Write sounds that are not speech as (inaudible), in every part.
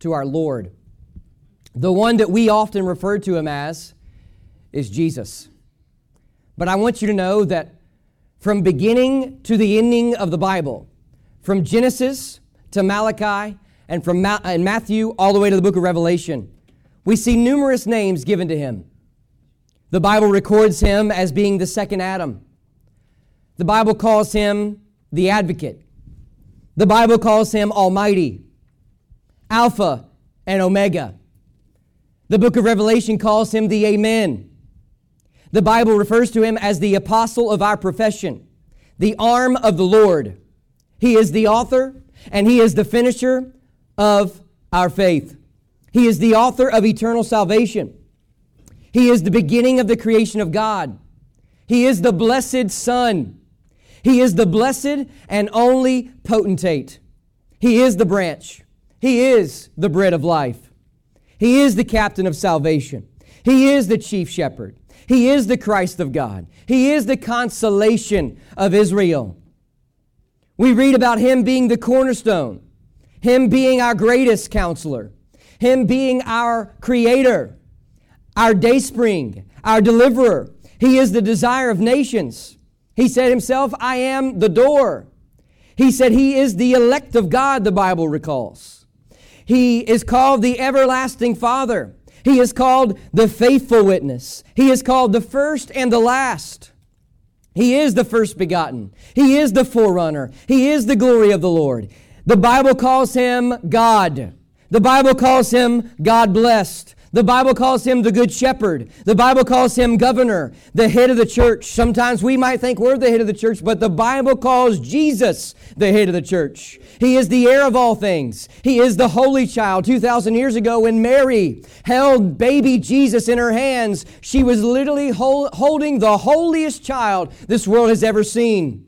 to our Lord. The one that we often refer to him as is Jesus. But I want you to know that from beginning to the ending of the Bible, from Genesis to Malachi, and from Ma- and Matthew all the way to the book of Revelation, we see numerous names given to him. The Bible records him as being the second Adam. The Bible calls him the advocate. The Bible calls him Almighty. Alpha and Omega. The book of Revelation calls him the Amen. The Bible refers to him as the apostle of our profession, the arm of the Lord. He is the author and he is the finisher of our faith. He is the author of eternal salvation. He is the beginning of the creation of God. He is the blessed Son. He is the blessed and only potentate. He is the branch. He is the bread of life. He is the captain of salvation. He is the chief shepherd. He is the Christ of God. He is the consolation of Israel. We read about him being the cornerstone, him being our greatest counselor, him being our creator, our dayspring, our deliverer. He is the desire of nations. He said himself, I am the door. He said he is the elect of God, the Bible recalls. He is called the everlasting Father. He is called the faithful witness. He is called the first and the last. He is the first begotten. He is the forerunner. He is the glory of the Lord. The Bible calls him God. The Bible calls him God blessed. The Bible calls him the Good Shepherd. The Bible calls him governor, the head of the church. Sometimes we might think we're the head of the church, but the Bible calls Jesus the head of the church. He is the heir of all things. He is the holy child. 2,000 years ago, when Mary held baby Jesus in her hands, she was literally hold, holding the holiest child this world has ever seen.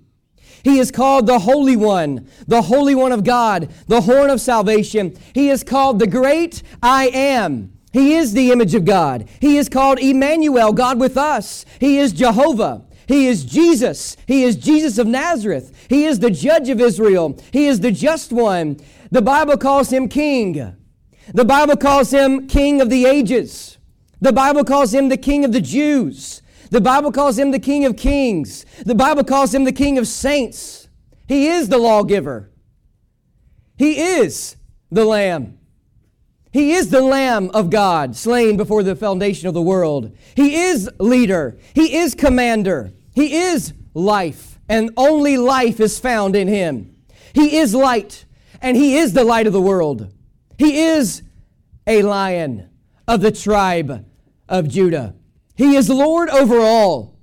He is called the Holy One, the Holy One of God, the Horn of Salvation. He is called the Great I Am. He is the image of God. He is called Emmanuel, God with us. He is Jehovah. He is Jesus. He is Jesus of Nazareth. He is the judge of Israel. He is the just one. The Bible calls him king. The Bible calls him king of the ages. The Bible calls him the king of the Jews. The Bible calls him the king of kings. The Bible calls him the king of saints. He is the lawgiver. He is the lamb. He is the Lamb of God, slain before the foundation of the world. He is leader. He is commander. He is life, and only life is found in Him. He is light, and He is the light of the world. He is a lion of the tribe of Judah. He is Lord over all.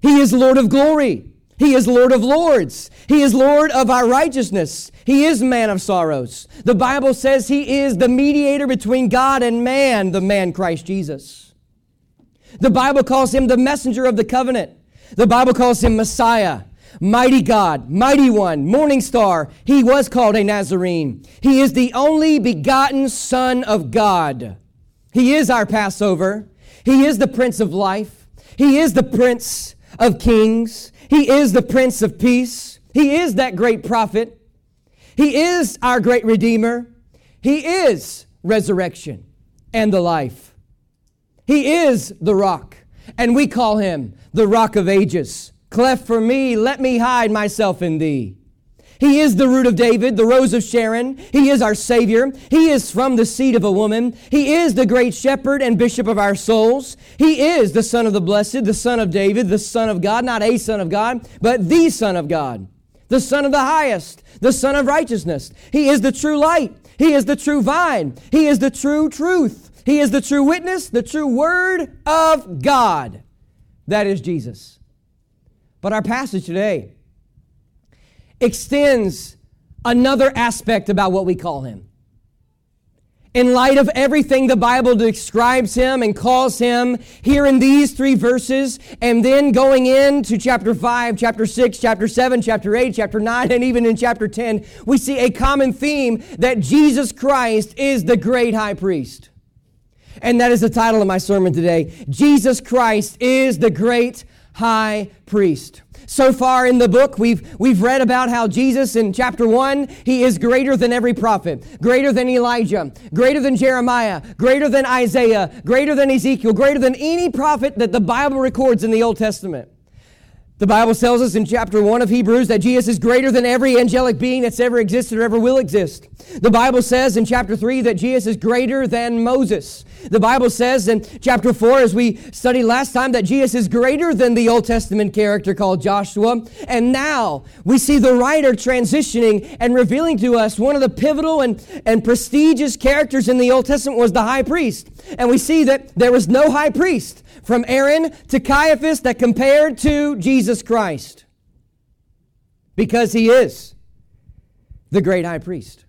He is Lord of glory. He is Lord of lords. He is Lord of our righteousness. He is man of sorrows. The Bible says he is the mediator between God and man, the man Christ Jesus. The Bible calls him the messenger of the covenant. The Bible calls him Messiah, mighty God, mighty one, morning star. He was called a Nazarene. He is the only begotten Son of God. He is our Passover. He is the Prince of life. He is the Prince of kings. He is the Prince of Peace. He is that great prophet. He is our great Redeemer. He is resurrection and the life. He is the rock, and we call him the rock of ages. Cleft for me, let me hide myself in thee. He is the root of David, the rose of Sharon. He is our Savior. He is from the seed of a woman. He is the great shepherd and bishop of our souls. He is the Son of the Blessed, the Son of David, the Son of God, not a Son of God, but the Son of God, the Son of the highest, the Son of righteousness. He is the true light. He is the true vine. He is the true truth. He is the true witness, the true word of God. That is Jesus. But our passage today, extends another aspect about what we call him. in light of everything the Bible describes him and calls him here in these three verses, and then going into chapter 5, chapter 6, chapter 7, chapter 8, chapter 9, and even in chapter 10, we see a common theme that Jesus Christ is the great high priest. And that is the title of my sermon today Jesus Christ is the great high priest. So far in the book, we've, we've read about how Jesus in chapter 1, he is greater than every prophet, greater than Elijah, greater than Jeremiah, greater than Isaiah, greater than Ezekiel, greater than any prophet that the Bible records in the Old Testament. The Bible tells us in chapter 1 of Hebrews that Jesus is greater than every angelic being that's ever existed or ever will exist. The Bible says in chapter 3 that Jesus is greater than Moses. The Bible says in chapter 4, as we studied last time, that Jesus is greater than the Old Testament character called Joshua. And now we see the writer transitioning and revealing to us one of the pivotal and, and prestigious characters in the Old Testament was the high priest. And we see that there was no high priest from Aaron to Caiaphas that compared to Jesus Christ because he is the great high priest.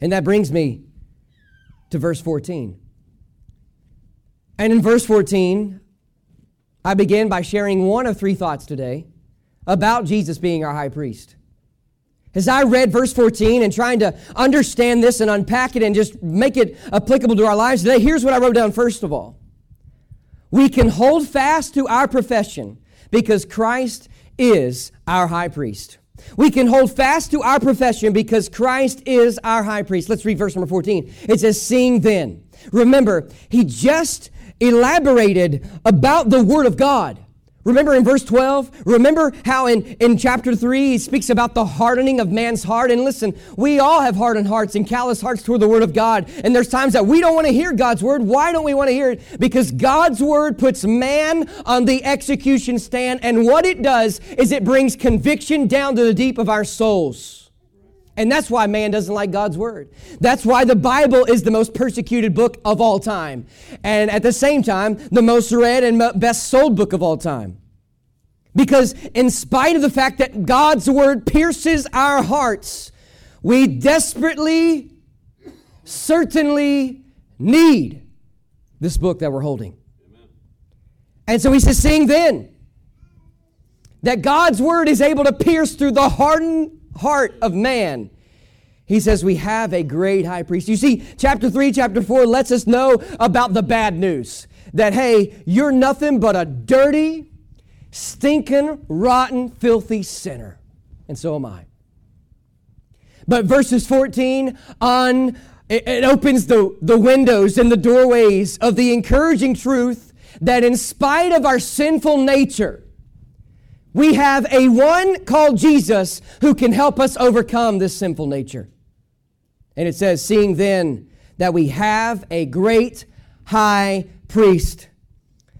And that brings me to verse 14. And in verse 14, I begin by sharing one of three thoughts today about Jesus being our high priest. As I read verse 14 and trying to understand this and unpack it and just make it applicable to our lives today, here's what I wrote down first of all. We can hold fast to our profession because Christ is our high priest. We can hold fast to our profession because Christ is our high priest. Let's read verse number 14. It says, Seeing then. Remember, he just elaborated about the Word of God. Remember in verse 12? Remember how in, in chapter 3 he speaks about the hardening of man's heart? And listen, we all have hardened hearts and callous hearts toward the Word of God. And there's times that we don't want to hear God's Word. Why don't we want to hear it? Because God's Word puts man on the execution stand. And what it does is it brings conviction down to the deep of our souls. And that's why man doesn't like God's word. That's why the Bible is the most persecuted book of all time. And at the same time, the most read and best sold book of all time. Because in spite of the fact that God's word pierces our hearts, we desperately, certainly need this book that we're holding. And so he says, Seeing then that God's word is able to pierce through the hardened heart of man. He says, We have a great high priest. You see, chapter 3, chapter 4 lets us know about the bad news that, hey, you're nothing but a dirty, stinking, rotten, filthy sinner. And so am I. But verses 14 on it, opens the, the windows and the doorways of the encouraging truth that in spite of our sinful nature, we have a one called Jesus who can help us overcome this sinful nature. And it says, Seeing then that we have a great high priest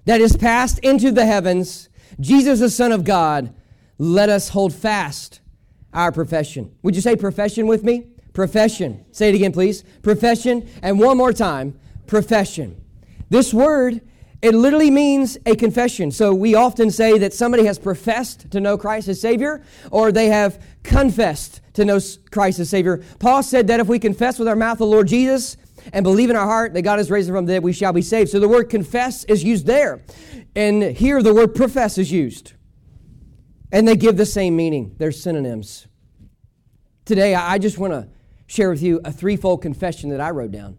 that is passed into the heavens, Jesus, the Son of God, let us hold fast our profession. Would you say profession with me? Profession. Say it again, please. Profession. And one more time, profession. This word it literally means a confession. So we often say that somebody has professed to know Christ as Savior, or they have confessed to know Christ as Savior. Paul said that if we confess with our mouth the Lord Jesus and believe in our heart that God is raised him from the dead, we shall be saved. So the word confess is used there. And here the word profess is used. And they give the same meaning, they're synonyms. Today, I just want to share with you a threefold confession that I wrote down.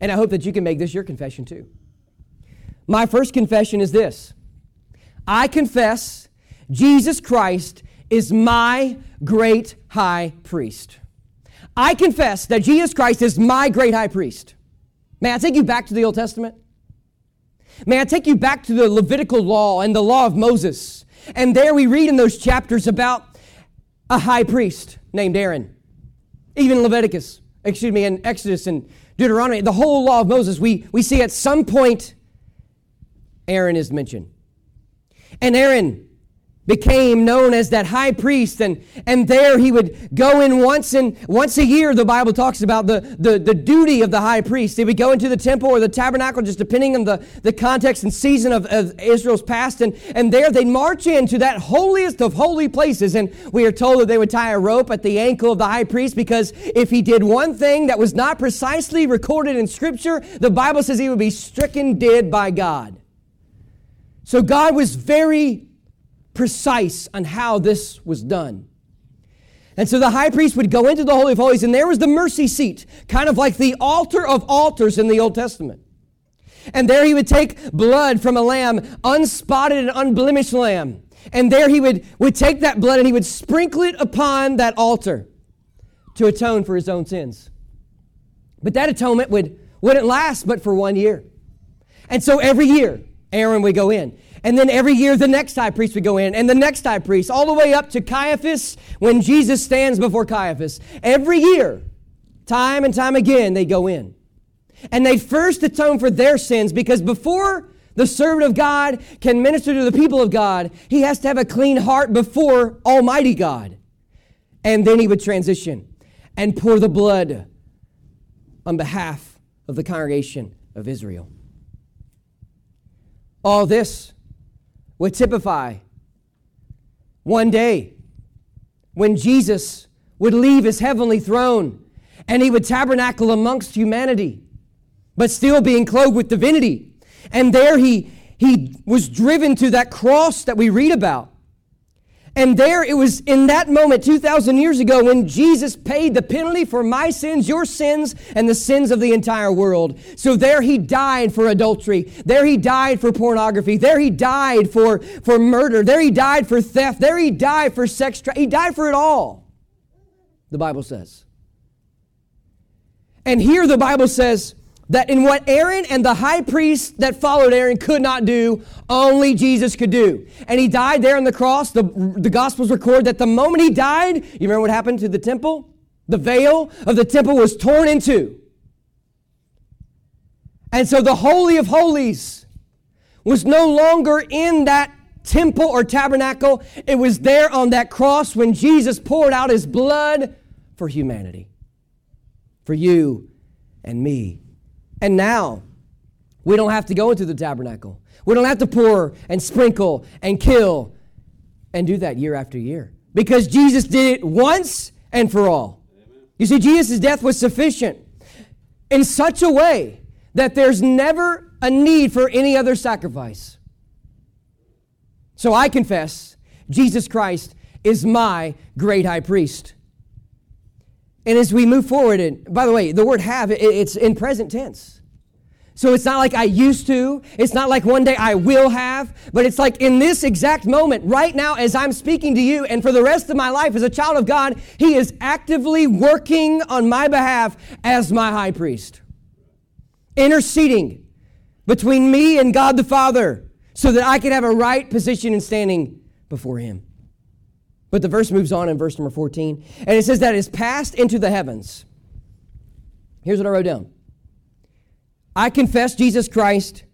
And I hope that you can make this your confession too. My first confession is this I confess Jesus Christ is my great high priest. I confess that Jesus Christ is my great high priest. May I take you back to the Old Testament? May I take you back to the Levitical law and the law of Moses? And there we read in those chapters about a high priest named Aaron. Even Leviticus, excuse me, in Exodus and Deuteronomy, the whole law of Moses, we, we see at some point Aaron is mentioned. And Aaron became known as that high priest and, and there he would go in once and once a year the bible talks about the, the, the duty of the high priest. He would go into the temple or the tabernacle just depending on the, the context and season of, of israel's past and, and there they'd march into that holiest of holy places. And we are told that they would tie a rope at the ankle of the high priest because if he did one thing that was not precisely recorded in scripture the bible says he would be stricken dead by god so god was very precise on how this was done. And so the high priest would go into the Holy of Holies, and there was the mercy seat, kind of like the altar of altars in the Old Testament. And there he would take blood from a lamb, unspotted and unblemished lamb. And there he would, would take that blood and he would sprinkle it upon that altar to atone for his own sins. But that atonement would, wouldn't last but for one year. And so every year, Aaron would go in and then every year, the next high priest would go in, and the next high priest, all the way up to Caiaphas when Jesus stands before Caiaphas. Every year, time and time again, they go in. And they first atone for their sins because before the servant of God can minister to the people of God, he has to have a clean heart before Almighty God. And then he would transition and pour the blood on behalf of the congregation of Israel. All this would typify one day when Jesus would leave his heavenly throne and he would tabernacle amongst humanity, but still being clothed with divinity. And there he, he was driven to that cross that we read about. And there it was in that moment 2,000 years ago when Jesus paid the penalty for my sins, your sins, and the sins of the entire world. So there he died for adultery. There he died for pornography. There he died for, for murder. There he died for theft. There he died for sex. Tra- he died for it all, the Bible says. And here the Bible says, that in what Aaron and the high priest that followed Aaron could not do, only Jesus could do. And he died there on the cross. The, the Gospels record that the moment he died, you remember what happened to the temple? The veil of the temple was torn in two. And so the Holy of Holies was no longer in that temple or tabernacle. It was there on that cross when Jesus poured out his blood for humanity, for you and me. And now, we don't have to go into the tabernacle. We don't have to pour and sprinkle and kill and do that year after year because Jesus did it once and for all. You see, Jesus' death was sufficient in such a way that there's never a need for any other sacrifice. So I confess Jesus Christ is my great high priest. And as we move forward, and by the way, the word have, it's in present tense. So it's not like I used to. It's not like one day I will have, but it's like in this exact moment, right now, as I'm speaking to you, and for the rest of my life as a child of God, He is actively working on my behalf as my high priest, interceding between me and God the Father so that I can have a right position and standing before Him. But the verse moves on in verse number 14, and it says that is passed into the heavens. Here's what I wrote down I confess Jesus Christ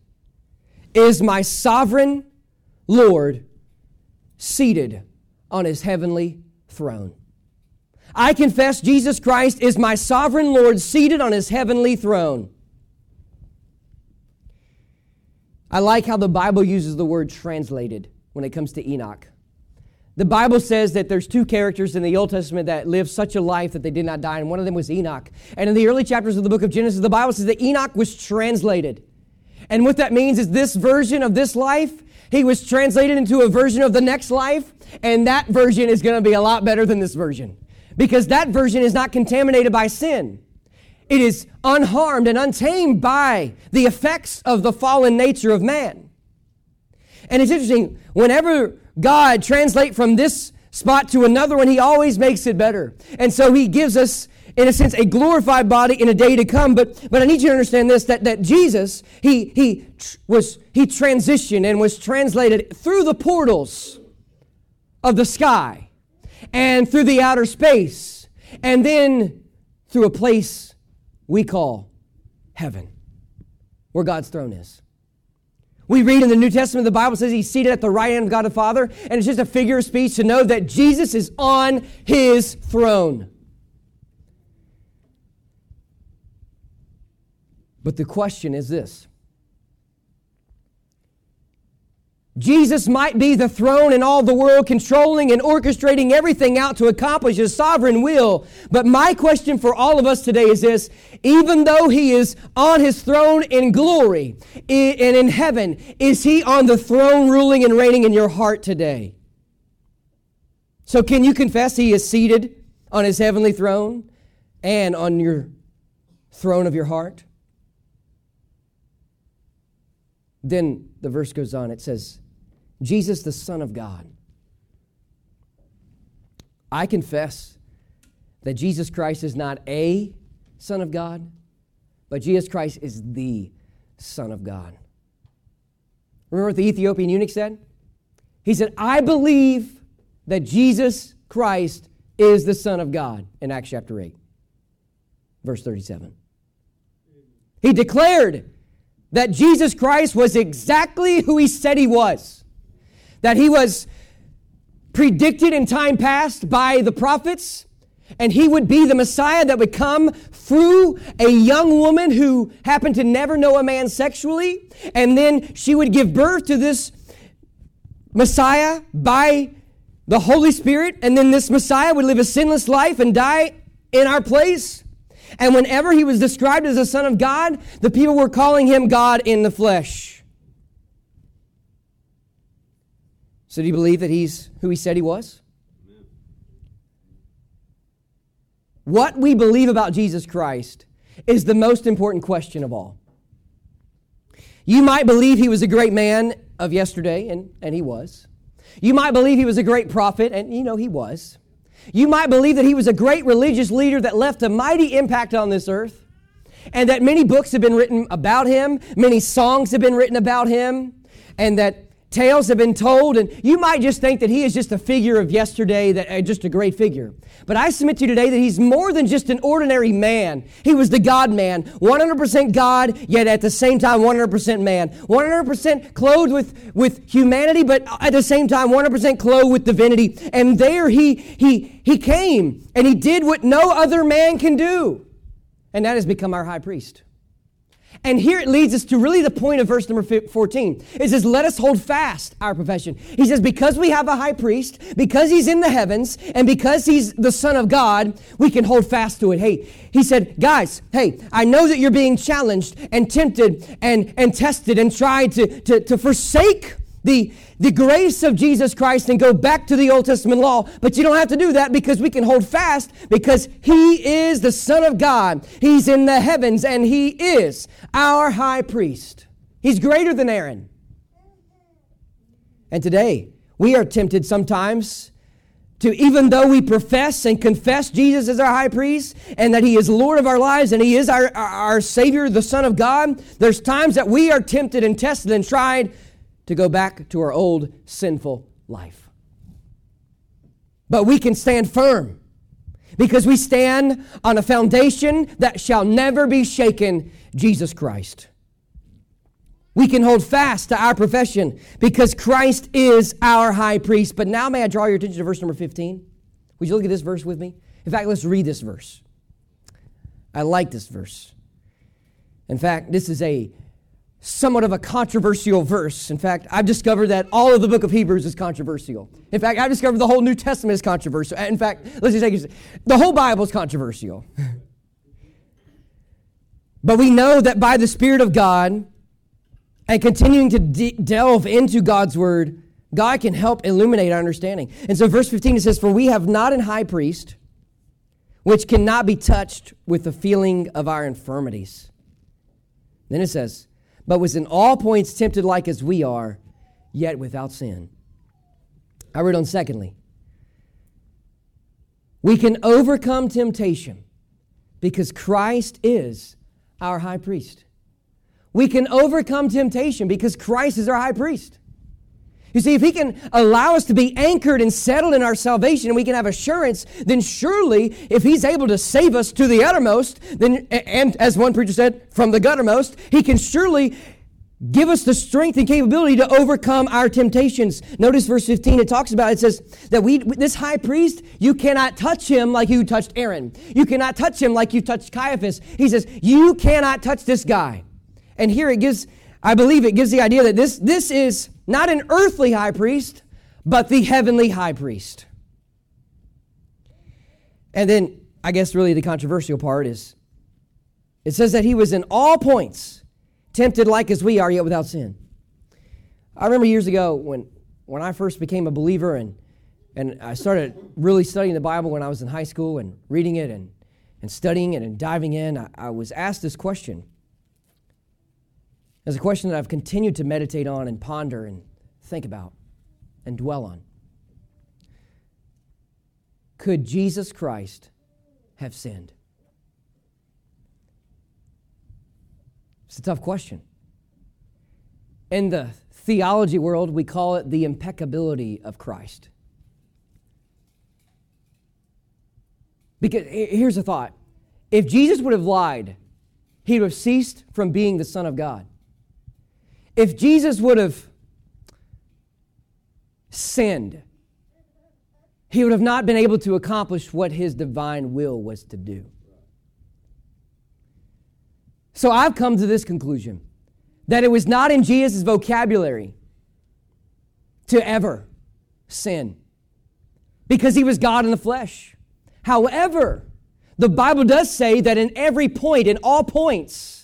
is my sovereign Lord seated on his heavenly throne. I confess Jesus Christ is my sovereign Lord seated on his heavenly throne. I like how the Bible uses the word translated when it comes to Enoch. The Bible says that there's two characters in the Old Testament that lived such a life that they did not die, and one of them was Enoch. And in the early chapters of the book of Genesis, the Bible says that Enoch was translated. And what that means is this version of this life, he was translated into a version of the next life, and that version is going to be a lot better than this version. Because that version is not contaminated by sin. It is unharmed and untamed by the effects of the fallen nature of man. And it's interesting, whenever God translate from this spot to another one, he always makes it better. And so he gives us, in a sense, a glorified body in a day to come. But, but I need you to understand this, that, that Jesus, he, he was, he transitioned and was translated through the portals of the sky and through the outer space and then through a place we call heaven, where God's throne is We read in the New Testament, the Bible says he's seated at the right hand of God the Father, and it's just a figure of speech to know that Jesus is on his throne. But the question is this Jesus might be the throne in all the world, controlling and orchestrating everything out to accomplish his sovereign will. But my question for all of us today is this even though he is on his throne in glory and in heaven, is he on the throne ruling and reigning in your heart today? So, can you confess he is seated on his heavenly throne and on your throne of your heart? Then the verse goes on. It says, Jesus, the Son of God. I confess that Jesus Christ is not a Son of God, but Jesus Christ is the Son of God. Remember what the Ethiopian eunuch said? He said, I believe that Jesus Christ is the Son of God in Acts chapter 8, verse 37. He declared that Jesus Christ was exactly who he said he was that he was predicted in time past by the prophets, and he would be the Messiah that would come through a young woman who happened to never know a man sexually, and then she would give birth to this Messiah by the Holy Spirit, and then this Messiah would live a sinless life and die in our place. And whenever he was described as the Son of God, the people were calling him God in the flesh. So, do you believe that he's who he said he was? What we believe about Jesus Christ is the most important question of all. You might believe he was a great man of yesterday, and, and he was. You might believe he was a great prophet, and you know he was. You might believe that he was a great religious leader that left a mighty impact on this earth, and that many books have been written about him, many songs have been written about him, and that tales have been told, and you might just think that he is just a figure of yesterday, that uh, just a great figure. But I submit to you today that he's more than just an ordinary man. He was the God man, 100% God, yet at the same time 100% man. 100% clothed with, with humanity, but at the same time 100% clothed with divinity. And there he, he, he came, and he did what no other man can do, and that has become our high priest. And here it leads us to really the point of verse number 14. It says, Let us hold fast our profession. He says, Because we have a high priest, because he's in the heavens, and because he's the Son of God, we can hold fast to it. Hey, he said, Guys, hey, I know that you're being challenged and tempted and, and tested and tried to, to, to forsake the, the grace of Jesus Christ and go back to the Old Testament law. But you don't have to do that because we can hold fast because He is the Son of God. He's in the heavens and He is our high priest. He's greater than Aaron. And today, we are tempted sometimes to, even though we profess and confess Jesus as our high priest and that he is Lord of our lives and he is our, our, our Savior, the Son of God, there's times that we are tempted and tested and tried to go back to our old sinful life. But we can stand firm because we stand on a foundation that shall never be shaken Jesus Christ. We can hold fast to our profession because Christ is our high priest. But now, may I draw your attention to verse number 15? Would you look at this verse with me? In fact, let's read this verse. I like this verse. In fact, this is a somewhat of a controversial verse. In fact, I've discovered that all of the book of Hebrews is controversial. In fact, I've discovered the whole New Testament is controversial. In fact, let's just take it. The whole Bible is controversial. (laughs) but we know that by the Spirit of God and continuing to de- delve into God's Word, God can help illuminate our understanding. And so, verse 15 it says, For we have not an high priest which cannot be touched with the feeling of our infirmities. Then it says, but was in all points tempted like as we are, yet without sin. I read on secondly. We can overcome temptation because Christ is our high priest. We can overcome temptation because Christ is our high priest. You see, if He can allow us to be anchored and settled in our salvation and we can have assurance, then surely if He's able to save us to the uttermost, then, and as one preacher said, from the guttermost, He can surely give us the strength and capability to overcome our temptations. Notice verse 15, it talks about, it says that we, this high priest, you cannot touch him like you touched Aaron. You cannot touch him like you touched Caiaphas. He says, you cannot touch this guy. And here it gives, I believe it gives the idea that this, this is not an earthly high priest, but the heavenly high priest. And then I guess really the controversial part is it says that he was in all points tempted like as we are, yet without sin. I remember years ago when, when I first became a believer and, and I started really studying the Bible when I was in high school and reading it and, and studying it and diving in, I, I was asked this question. It's a question that I've continued to meditate on and ponder and think about and dwell on. Could Jesus Christ have sinned? It's a tough question. In the theology world, we call it the impeccability of Christ. Because here's a thought if Jesus would have lied, he would have ceased from being the Son of God. If Jesus would have sinned, he would have not been able to accomplish what his divine will was to do. So I've come to this conclusion that it was not in Jesus' vocabulary to ever sin because he was God in the flesh. However, the Bible does say that in every point, in all points,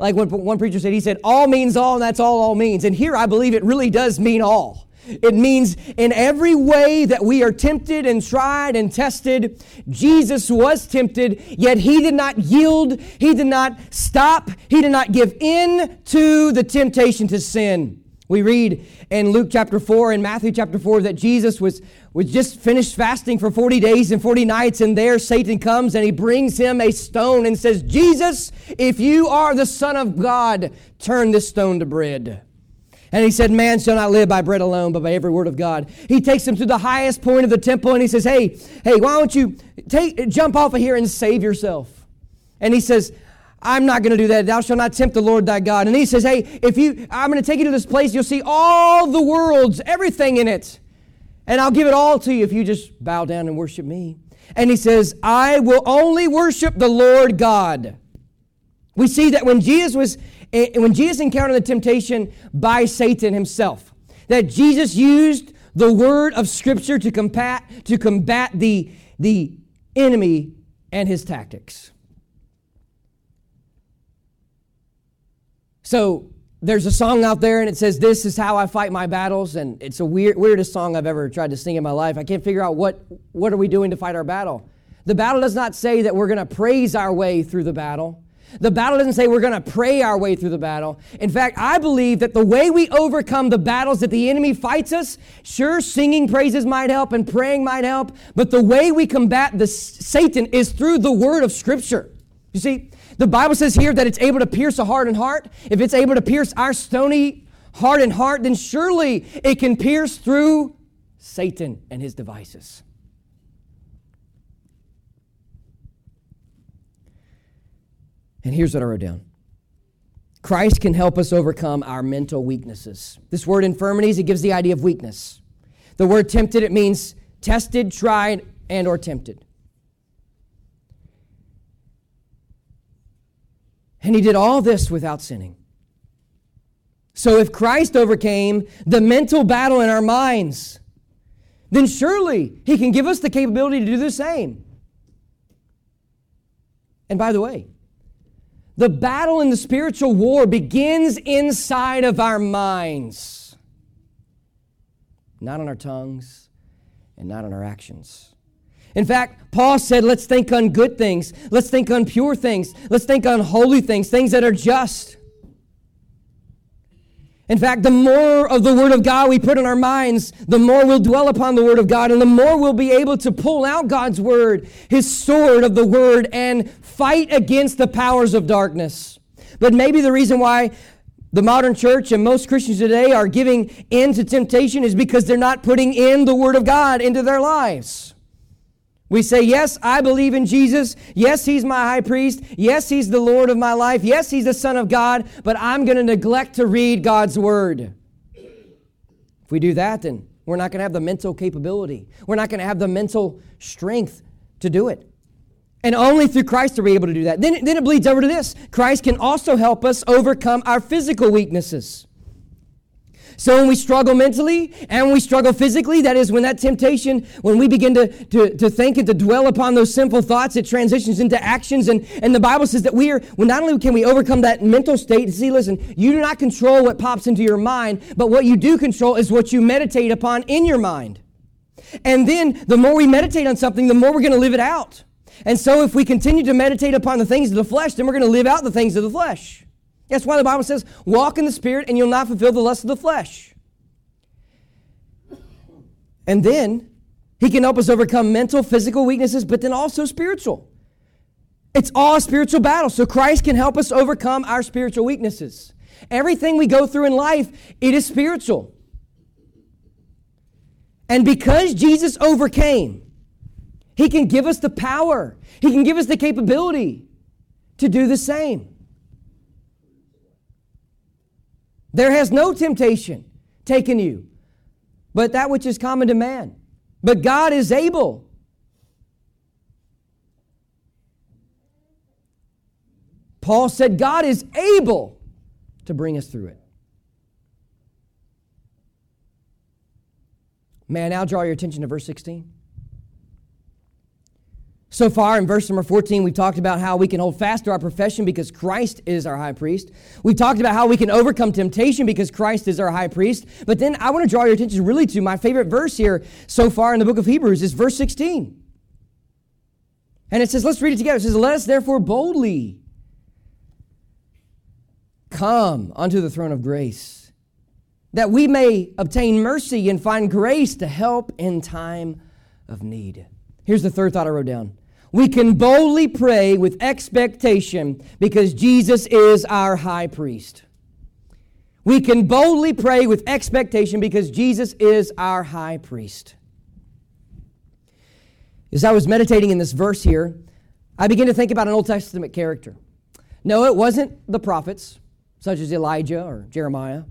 like when one preacher said, he said, all means all, and that's all all means. And here I believe it really does mean all. It means in every way that we are tempted and tried and tested, Jesus was tempted, yet he did not yield, he did not stop, he did not give in to the temptation to sin. We read in Luke chapter 4 and Matthew chapter 4 that Jesus was, was just finished fasting for 40 days and 40 nights, and there Satan comes and he brings him a stone and says, Jesus, if you are the Son of God, turn this stone to bread. And he said, Man shall not live by bread alone, but by every word of God. He takes him to the highest point of the temple and he says, Hey, hey, why don't you take, jump off of here and save yourself? And he says, I'm not going to do that. Thou shalt not tempt the Lord thy God. And he says, Hey, if you, I'm going to take you to this place, you'll see all the worlds, everything in it. And I'll give it all to you if you just bow down and worship me. And he says, I will only worship the Lord God. We see that when Jesus was eh, when Jesus encountered the temptation by Satan himself, that Jesus used the word of Scripture to combat, to combat the, the enemy and his tactics. So there's a song out there and it says, This is how I fight my battles. And it's the weird, weirdest song I've ever tried to sing in my life. I can't figure out what, what are we doing to fight our battle. The battle does not say that we're going to praise our way through the battle. The battle doesn't say we're going to pray our way through the battle. In fact, I believe that the way we overcome the battles that the enemy fights us, sure, singing praises might help and praying might help, but the way we combat the Satan is through the word of Scripture. You see, the Bible says here that it's able to pierce a heart and heart. If it's able to pierce our stony heart and heart, then surely it can pierce through Satan and his devices. And here's what I wrote down Christ can help us overcome our mental weaknesses. This word infirmities, it gives the idea of weakness. The word tempted, it means tested, tried, and or tempted. And he did all this without sinning. So if Christ overcame the mental battle in our minds, then surely he can give us the capability to do the same. And by the way, the battle in the spiritual war begins inside of our minds, not on our tongues and not on our actions. In fact, Paul said, let's think on good things. Let's think on pure things. Let's think on holy things, things that are just. In fact, the more of the Word of God we put in our minds, the more we'll dwell upon the Word of God, and the more we'll be able to pull out God's Word, His sword of the Word, and fight against the powers of darkness. But maybe the reason why the modern church and most Christians today are giving in to temptation is because they're not putting in the Word of God into their lives. We say, Yes, I believe in Jesus. Yes, He's my high priest. Yes, He's the Lord of my life. Yes, He's the Son of God, but I'm going to neglect to read God's Word. If we do that, then we're not going to have the mental capability. We're not going to have the mental strength to do it. And only through Christ are we able to do that. Then, then it bleeds over to this Christ can also help us overcome our physical weaknesses. So when we struggle mentally and we struggle physically, that is when that temptation, when we begin to, to, to think and to dwell upon those sinful thoughts, it transitions into actions. And, and the Bible says that we are, well, not only can we overcome that mental state, see, listen, you do not control what pops into your mind, but what you do control is what you meditate upon in your mind. And then the more we meditate on something, the more we're going to live it out. And so if we continue to meditate upon the things of the flesh, then we're going to live out the things of the flesh. That's why the Bible says, walk in the Spirit and you'll not fulfill the lust of the flesh. And then he can help us overcome mental, physical weaknesses, but then also spiritual. It's all a spiritual battle. So Christ can help us overcome our spiritual weaknesses. Everything we go through in life, it is spiritual. And because Jesus overcame, he can give us the power, He can give us the capability to do the same. There has no temptation taken you, but that which is common to man. But God is able. Paul said, God is able to bring us through it. May I now draw your attention to verse 16? So far in verse number 14, we've talked about how we can hold fast to our profession because Christ is our high priest. We've talked about how we can overcome temptation because Christ is our high priest. But then I want to draw your attention really to my favorite verse here so far in the book of Hebrews is verse 16. And it says, let's read it together. It says, Let us therefore boldly come unto the throne of grace, that we may obtain mercy and find grace to help in time of need. Here's the third thought I wrote down we can boldly pray with expectation because Jesus is our high priest. We can boldly pray with expectation because Jesus is our high priest. As I was meditating in this verse here, I began to think about an Old Testament character. No, it wasn't the prophets, such as Elijah or Jeremiah.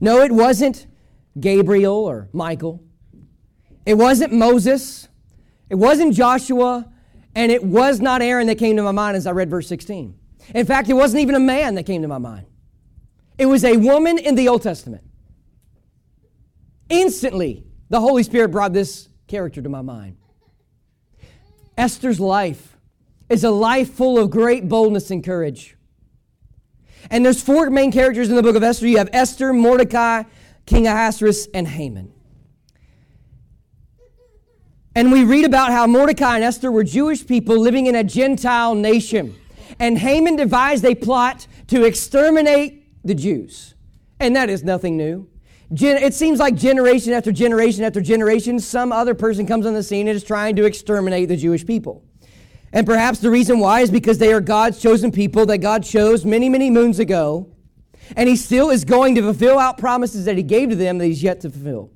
No, it wasn't Gabriel or Michael. It wasn't Moses. It wasn't Joshua. And it was not Aaron that came to my mind as I read verse 16. In fact, it wasn't even a man that came to my mind. It was a woman in the Old Testament. Instantly, the Holy Spirit brought this character to my mind. Esther's life is a life full of great boldness and courage. And there's four main characters in the book of Esther. You have Esther, Mordecai, King Ahasuerus, and Haman. And we read about how Mordecai and Esther were Jewish people living in a Gentile nation. And Haman devised a plot to exterminate the Jews. And that is nothing new. it seems like generation after generation after generation, some other person comes on the scene and is trying to exterminate the Jewish people. And perhaps the reason why is because they are God's chosen people that God chose many, many moons ago. And He still is going to fulfill out promises that He gave to them that He's yet to fulfill.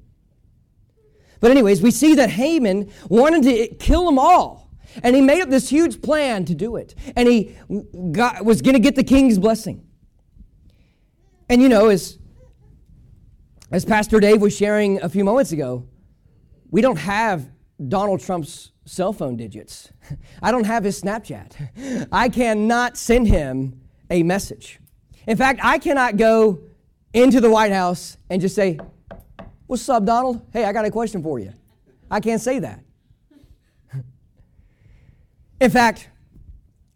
But, anyways, we see that Haman wanted to kill them all. And he made up this huge plan to do it. And he got, was going to get the king's blessing. And you know, as, as Pastor Dave was sharing a few moments ago, we don't have Donald Trump's cell phone digits. (laughs) I don't have his Snapchat. (laughs) I cannot send him a message. In fact, I cannot go into the White House and just say, What's up, Donald? Hey, I got a question for you. I can't say that. In fact,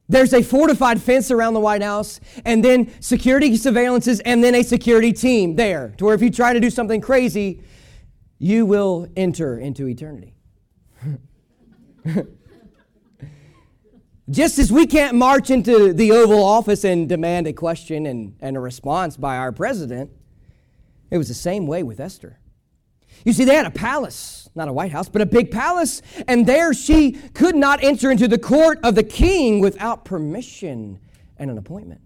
there's a fortified fence around the White House, and then security surveillances, and then a security team there, to where if you try to do something crazy, you will enter into eternity. Just as we can't march into the Oval Office and demand a question and, and a response by our president, it was the same way with Esther. You see, they had a palace, not a White House, but a big palace, and there she could not enter into the court of the king without permission and an appointment.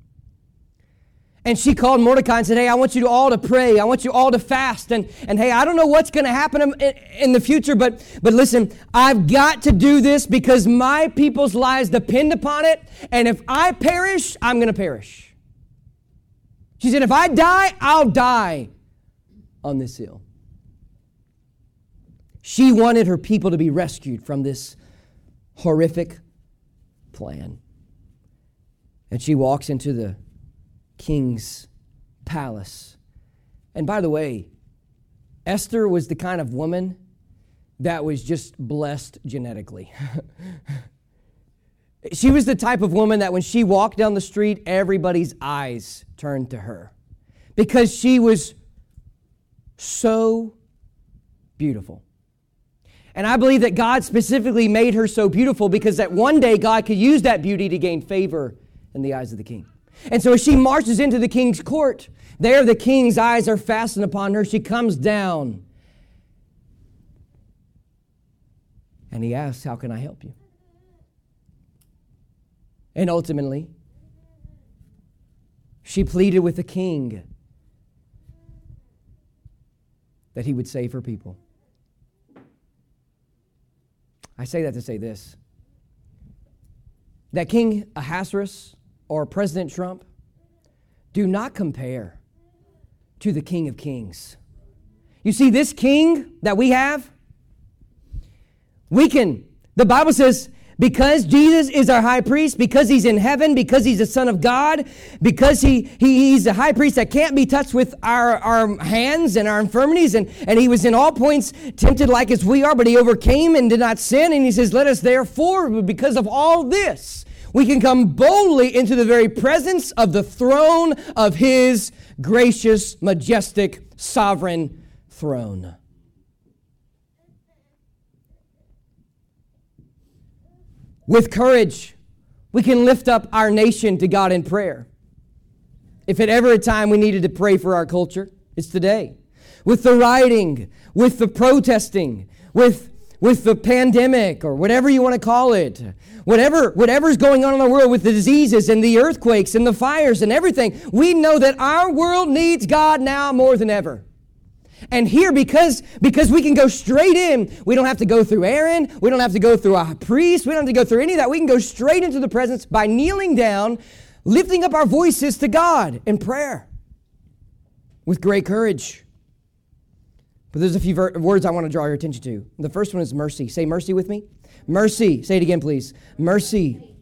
And she called Mordecai and said, Hey, I want you all to pray. I want you all to fast. And, and hey, I don't know what's going to happen in, in, the future, but, but listen, I've got to do this because my people's lives depend upon it. And if I perish, I'm going to perish. She said, If I die, I'll die on this hill. She wanted her people to be rescued from this horrific plan. And she walks into the king's palace. And by the way, Esther was the kind of woman that was just blessed genetically. (laughs) she was the type of woman that when she walked down the street, everybody's eyes turned to her because she was so beautiful. And I believe that God specifically made her so beautiful because that one day God could use that beauty to gain favor in the eyes of the king. And so as she marches into the king's court, there the king's eyes are fastened upon her. She comes down. And he asks, How can I help you? And ultimately, she pleaded with the king that he would save her people. I say that to say this that King Ahasuerus or President Trump do not compare to the King of Kings. You see, this king that we have, we can, the Bible says, because Jesus is our high priest, because he's in heaven, because he's the Son of God, because he, he he's a high priest that can't be touched with our, our hands and our infirmities, and, and he was in all points tempted like as we are, but he overcame and did not sin. And he says, Let us therefore, because of all this, we can come boldly into the very presence of the throne of his gracious, majestic, sovereign throne. With courage, we can lift up our nation to God in prayer. If at ever a time we needed to pray for our culture, it's today. With the rioting, with the protesting, with with the pandemic or whatever you want to call it, whatever whatever's going on in the world with the diseases and the earthquakes and the fires and everything, we know that our world needs God now more than ever. And here, because, because we can go straight in, we don't have to go through Aaron, we don't have to go through a priest, we don't have to go through any of that. We can go straight into the presence by kneeling down, lifting up our voices to God in prayer with great courage. But there's a few ver- words I want to draw your attention to. The first one is mercy. Say mercy with me. Mercy. Say it again, please. Mercy.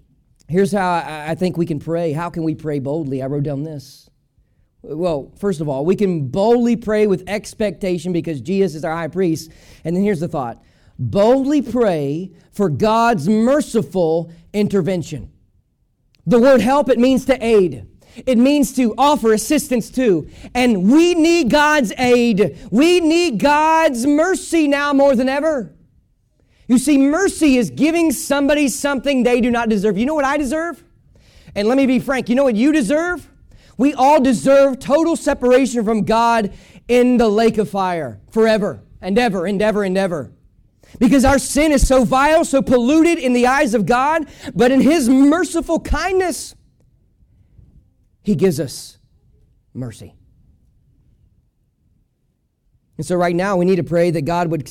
Here's how I, I think we can pray. How can we pray boldly? I wrote down this. Well, first of all, we can boldly pray with expectation because Jesus is our high priest. And then here's the thought boldly pray for God's merciful intervention. The word help, it means to aid. It means to offer assistance to. And we need God's aid. We need God's mercy now more than ever. You see, mercy is giving somebody something they do not deserve. You know what I deserve? And let me be frank, you know what you deserve? We all deserve total separation from God in the lake of fire forever and ever and ever and ever. Because our sin is so vile, so polluted in the eyes of God, but in His merciful kindness, he gives us mercy. And so, right now, we need to pray that God would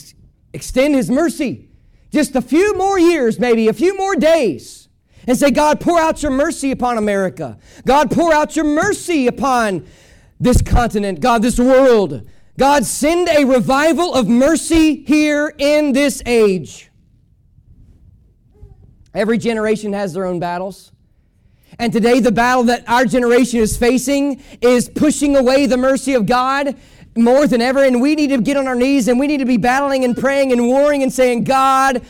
extend His mercy just a few more years, maybe a few more days, and say, God, pour out your mercy upon America. God, pour out your mercy upon this continent, God, this world. God, send a revival of mercy here in this age. Every generation has their own battles. And today, the battle that our generation is facing is pushing away the mercy of God more than ever. And we need to get on our knees and we need to be battling and praying and warring and saying, God,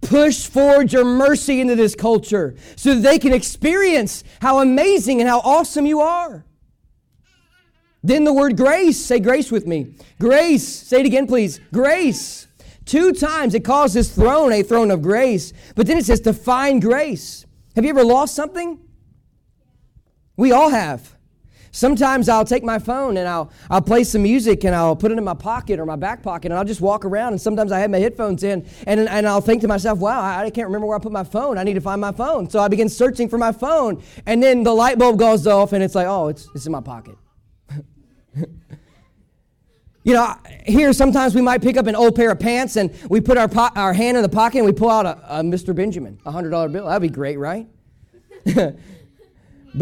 push forward your mercy into this culture so that they can experience how amazing and how awesome you are. Then the word grace, say grace with me. Grace, say it again, please. Grace. Two times it calls this throne a throne of grace, but then it says to find grace. Have you ever lost something? We all have. Sometimes I'll take my phone and I'll, I'll play some music and I'll put it in my pocket or my back pocket and I'll just walk around. And sometimes I have my headphones in and, and I'll think to myself, wow, I, can't remember where I put my phone. I need to find my phone. So I begin searching for my phone. And then the light bulb goes off and it's like, oh, it's, it's in my pocket. (laughs) You know, here sometimes we might pick up an old pair of pants and we put our, po- our hand in the pocket and we pull out a, a Mr. Benjamin, a $100 bill. That'd be great, right? (laughs) but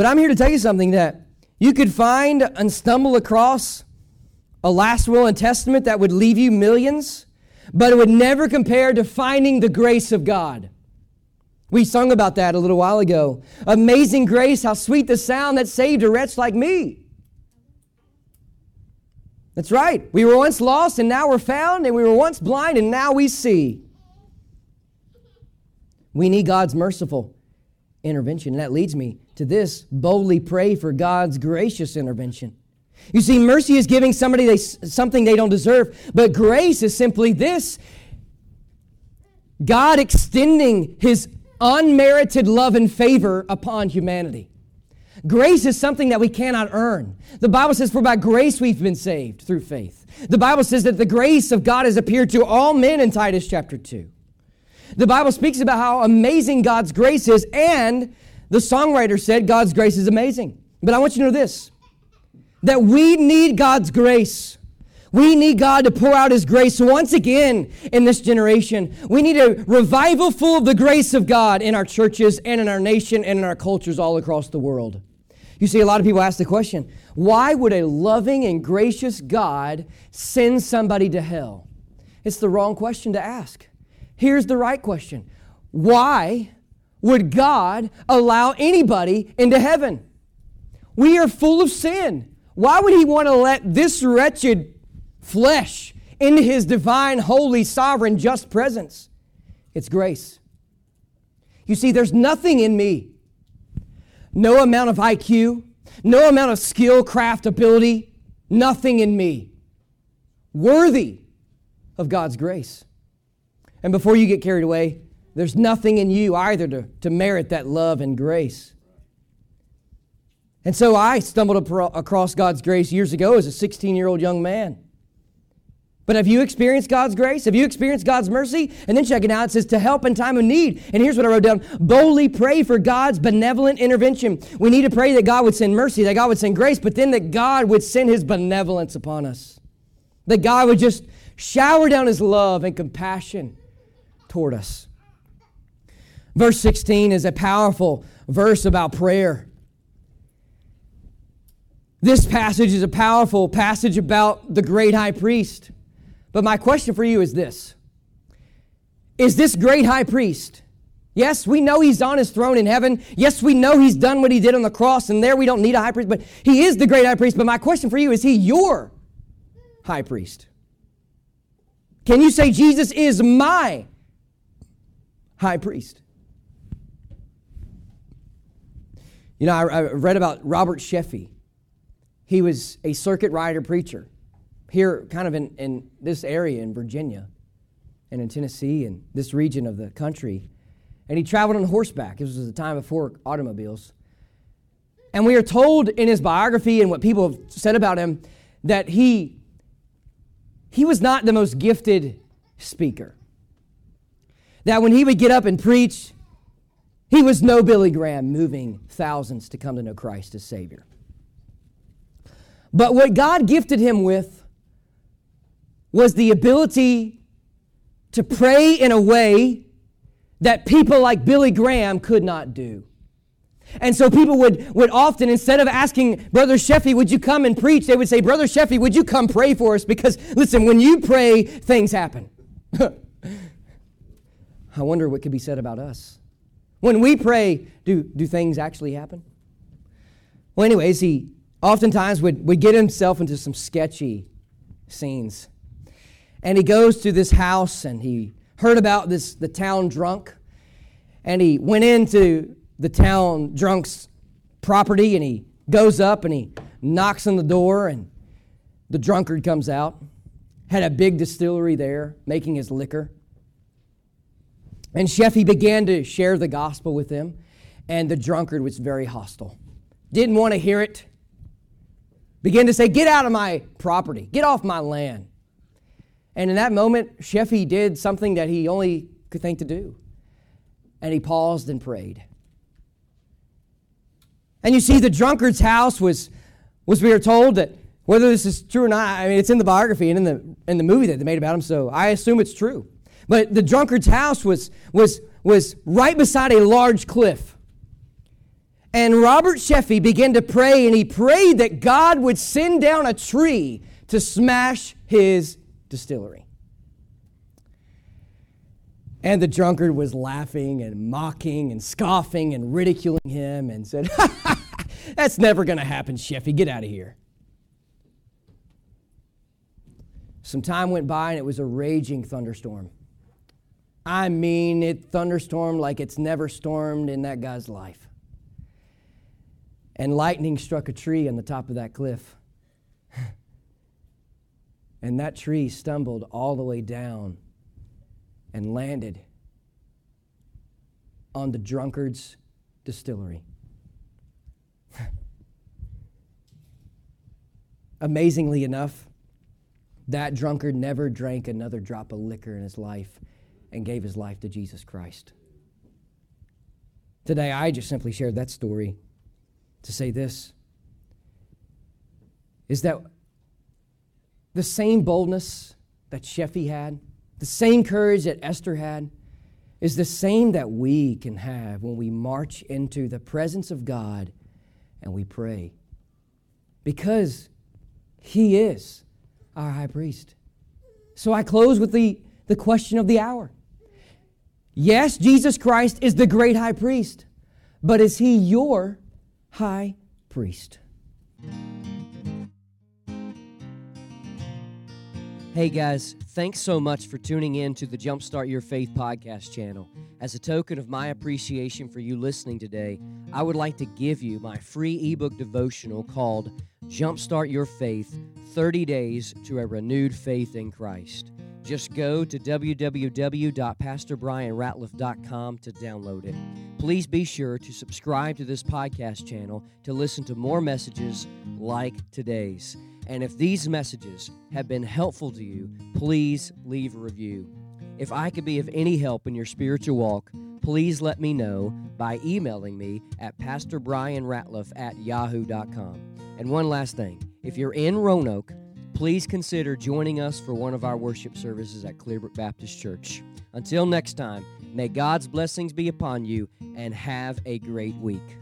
I'm here to tell you something that you could find and stumble across a last will and testament that would leave you millions, but it would never compare to finding the grace of God. We sung about that a little while ago. Amazing grace, how sweet the sound that saved a wretch like me. That's right. We were once lost and now we're found, and we were once blind and now we see. We need God's merciful intervention. And that leads me to this boldly pray for God's gracious intervention. You see, mercy is giving somebody they, something they don't deserve, but grace is simply this God extending his unmerited love and favor upon humanity. Grace is something that we cannot earn. The Bible says, For by grace we've been saved through faith. The Bible says that the grace of God has appeared to all men in Titus chapter 2. The Bible speaks about how amazing God's grace is, and the songwriter said God's grace is amazing. But I want you to know this that we need God's grace. We need God to pour out His grace once again in this generation. We need a revival full of the grace of God in our churches and in our nation and in our cultures all across the world. You see, a lot of people ask the question why would a loving and gracious God send somebody to hell? It's the wrong question to ask. Here's the right question Why would God allow anybody into heaven? We are full of sin. Why would He want to let this wretched flesh into His divine, holy, sovereign, just presence? It's grace. You see, there's nothing in me no amount of IQ, no amount of skill, craft, ability, nothing in me worthy of God's grace. And before you get carried away, there's nothing in you either to, to merit that love and grace. And so I stumbled across God's grace years ago as a 16 year old young man. But have you experienced God's grace? Have you experienced God's mercy? And then check it out. It says to help in time of need. And here's what I wrote down boldly pray for God's benevolent intervention. We need to pray that God would send mercy, that God would send grace, but then that God would send his benevolence upon us. That God would just shower down his love and compassion toward us. Verse 16 is a powerful verse about prayer. This passage is a powerful passage about the great high priest. But my question for you is this Is this great high priest? Yes, we know he's on his throne in heaven. Yes, we know he's done what he did on the cross, and there we don't need a high priest, but he is the great high priest. But my question for you is he your high priest? Can you say, Jesus is my high priest? You know, I, I read about Robert Sheffey. He was a circuit rider preacher here, kind of in, in this area in Virginia and in Tennessee and this region of the country. And he traveled on horseback. This was the time before automobiles. And we are told in his biography and what people have said about him that he, he was not the most gifted speaker. That when he would get up and preach, he was no Billy Graham moving thousands to come to know Christ as Savior. But what God gifted him with was the ability to pray in a way that people like Billy Graham could not do. And so people would, would often, instead of asking Brother Sheffey, would you come and preach, they would say, Brother Sheffey, would you come pray for us? Because, listen, when you pray, things happen. (laughs) I wonder what could be said about us. When we pray, do, do things actually happen? Well, anyways, he oftentimes would, would get himself into some sketchy scenes. And he goes to this house and he heard about this the town drunk. And he went into the town drunk's property and he goes up and he knocks on the door and the drunkard comes out. Had a big distillery there making his liquor. And Sheffey began to share the gospel with him, and the drunkard was very hostile. Didn't want to hear it. began to say, Get out of my property, get off my land. And in that moment, Sheffey did something that he only could think to do. And he paused and prayed. And you see, the drunkard's house was, was we are told that whether this is true or not, I mean, it's in the biography and in the, in the movie that they made about him, so I assume it's true. But the drunkard's house was, was, was right beside a large cliff. And Robert Sheffey began to pray, and he prayed that God would send down a tree to smash his distillery. And the drunkard was laughing and mocking and scoffing and ridiculing him and said, (laughs) That's never going to happen, Sheffey. Get out of here. Some time went by and it was a raging thunderstorm. I mean, it thunderstormed like it's never stormed in that guy's life. And lightning struck a tree on the top of that cliff. (laughs) and that tree stumbled all the way down and landed on the drunkard's distillery. (laughs) Amazingly enough, that drunkard never drank another drop of liquor in his life and gave his life to Jesus Christ. Today, I just simply shared that story to say this is that the same boldness that Sheffey had, the same courage that Esther had, is the same that we can have when we march into the presence of God and we pray. Because He is our high priest. So I close with the, the question of the hour. Yes, Jesus Christ is the great high priest, but is he your high priest? Hey guys, thanks so much for tuning in to the Jumpstart Your Faith podcast channel. As a token of my appreciation for you listening today, I would like to give you my free ebook devotional called Jumpstart Your Faith 30 Days to a Renewed Faith in Christ. Just go to www.pastorbrianratliff.com to download it. Please be sure to subscribe to this podcast channel to listen to more messages like today's. And if these messages have been helpful to you, please leave a review. If I could be of any help in your spiritual walk, please let me know by emailing me at pastorbrianratliff at yahoo.com. And one last thing if you're in Roanoke, please consider joining us for one of our worship services at Clearbrook Baptist Church. Until next time, may God's blessings be upon you and have a great week.